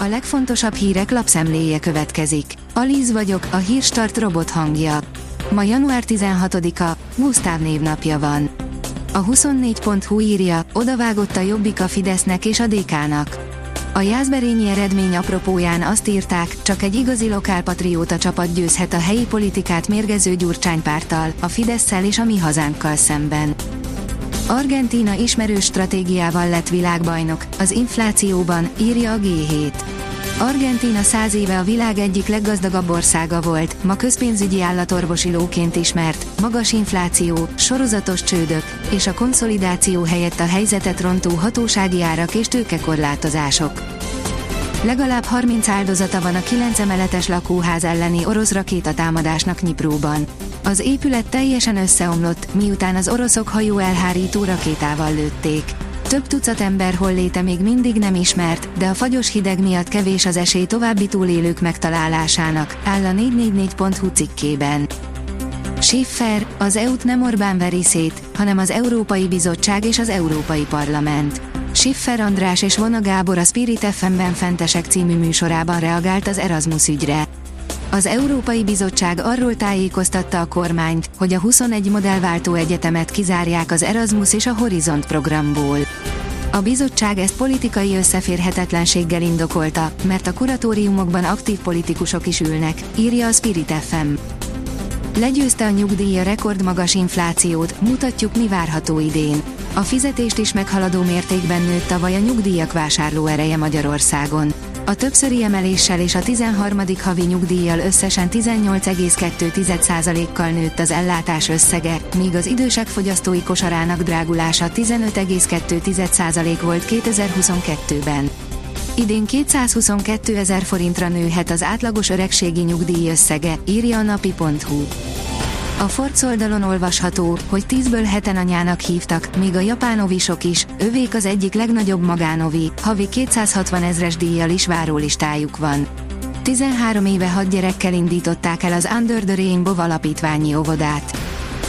A legfontosabb hírek lapszemléje következik. Alíz vagyok, a hírstart robot hangja. Ma január 16-a, Gusztáv névnapja van. A 24.hu írja, odavágott a Jobbik a Fidesznek és a DK-nak. A Jászberényi eredmény apropóján azt írták, csak egy igazi lokálpatrióta csapat győzhet a helyi politikát mérgező gyurcsánypárttal, a Fideszsel és a mi hazánkkal szemben. Argentína ismerős stratégiával lett világbajnok, az inflációban, írja a G7. Argentína száz éve a világ egyik leggazdagabb országa volt, ma közpénzügyi állatorvosi lóként ismert, magas infláció, sorozatos csődök, és a konszolidáció helyett a helyzetet rontó hatósági árak és tőkekorlátozások. Legalább 30 áldozata van a 9 emeletes lakóház elleni orosz rakétatámadásnak Nyipróban. Az épület teljesen összeomlott, miután az oroszok hajó elhárító rakétával lőtték. Több tucat ember holléte még mindig nem ismert, de a fagyos hideg miatt kevés az esély további túlélők megtalálásának, áll a 444.hu cikkében. Schiffer, az EU-t nem Orbán veri szét, hanem az Európai Bizottság és az Európai Parlament. Schiffer András és Vona Gábor a Spirit FM-ben Fentesek című műsorában reagált az Erasmus ügyre. Az Európai Bizottság arról tájékoztatta a kormányt, hogy a 21 modellváltó egyetemet kizárják az Erasmus és a Horizont programból. A bizottság ezt politikai összeférhetetlenséggel indokolta, mert a kuratóriumokban aktív politikusok is ülnek, írja a Spirit FM. Legyőzte a nyugdíja rekordmagas inflációt, mutatjuk mi várható idén. A fizetést is meghaladó mértékben nőtt tavaly a nyugdíjak vásárló ereje Magyarországon. A többszöri emeléssel és a 13. havi nyugdíjjal összesen 18,2%-kal nőtt az ellátás összege, míg az idősek fogyasztói kosarának drágulása 15,2% volt 2022-ben. Idén 222 ezer forintra nőhet az átlagos öregségi nyugdíj összege, írja a napi.hu. A Forc oldalon olvasható, hogy 10-ből heten anyának hívtak, míg a japán ovisok is, övék az egyik legnagyobb magánovi, havi 260 ezres díjjal is várólistájuk van. 13 éve hat gyerekkel indították el az Under the Rainbow alapítványi óvodát.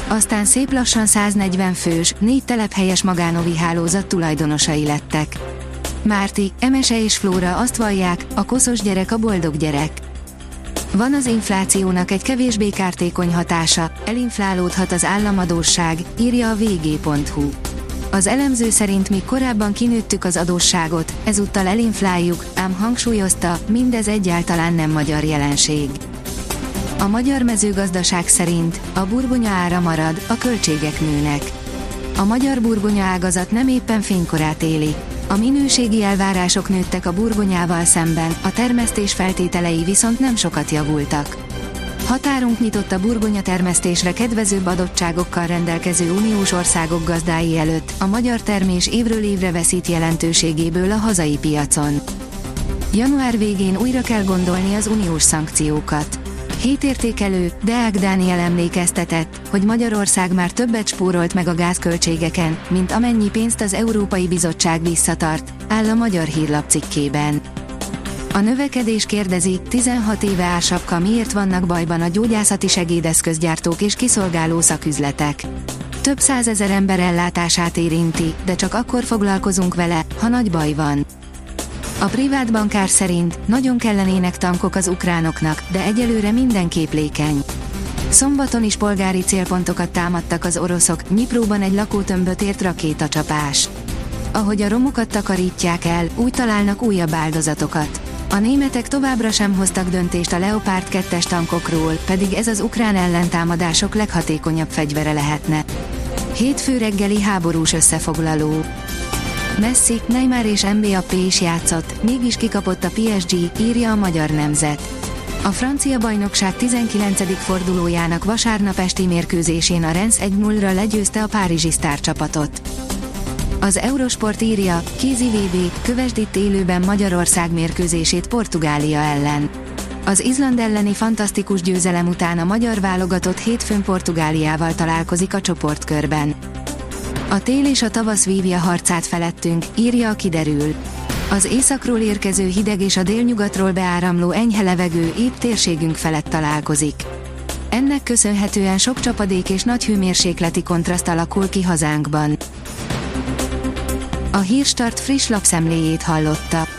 Aztán szép lassan 140 fős, négy telephelyes magánovi hálózat tulajdonosai lettek. Márti, Emese és Flóra azt vallják, a koszos gyerek a boldog gyerek. Van az inflációnak egy kevésbé kártékony hatása, elinflálódhat az államadóság, írja a vg.hu. Az elemző szerint mi korábban kinőttük az adósságot, ezúttal elinfláljuk, ám hangsúlyozta, mindez egyáltalán nem magyar jelenség. A magyar mezőgazdaság szerint a burgonya ára marad, a költségek nőnek. A magyar burgonya ágazat nem éppen fénykorát éli, a minőségi elvárások nőttek a burgonyával szemben, a termesztés feltételei viszont nem sokat javultak. Határunk nyitott a burgonya termesztésre kedvezőbb adottságokkal rendelkező uniós országok gazdái előtt, a magyar termés évről évre veszít jelentőségéből a hazai piacon. Január végén újra kell gondolni az uniós szankciókat. Hétértékelő, Deák Dániel emlékeztetett, hogy Magyarország már többet spórolt meg a gázköltségeken, mint amennyi pénzt az Európai Bizottság visszatart, áll a Magyar Hírlap cikkében. A növekedés kérdezi, 16 éve ársapka miért vannak bajban a gyógyászati segédeszközgyártók és kiszolgáló szaküzletek. Több százezer ember ellátását érinti, de csak akkor foglalkozunk vele, ha nagy baj van. A privát bankár szerint nagyon kellenének tankok az ukránoknak, de egyelőre minden képlékeny. Szombaton is polgári célpontokat támadtak az oroszok, Nyipróban egy lakótömböt ért rakétacsapás. Ahogy a romokat takarítják el, úgy találnak újabb áldozatokat. A németek továbbra sem hoztak döntést a Leopard 2-es tankokról, pedig ez az ukrán ellentámadások leghatékonyabb fegyvere lehetne. Hétfő reggeli háborús összefoglaló. Messi, Neymar és Mbappé is játszott, mégis kikapott a PSG, írja a Magyar Nemzet. A francia bajnokság 19. fordulójának vasárnap esti mérkőzésén a Rennes 1-0-ra legyőzte a párizsi sztárcsapatot. Az Eurosport írja, kézi VB, kövesd itt élőben Magyarország mérkőzését Portugália ellen. Az Izland elleni fantasztikus győzelem után a magyar válogatott hétfőn Portugáliával találkozik a csoportkörben. A tél és a tavasz vívja harcát felettünk, írja a kiderül. Az északról érkező hideg és a délnyugatról beáramló enyhe levegő épp térségünk felett találkozik. Ennek köszönhetően sok csapadék és nagy hőmérsékleti kontraszt alakul ki hazánkban. A Hírstart friss lapszemléjét hallotta.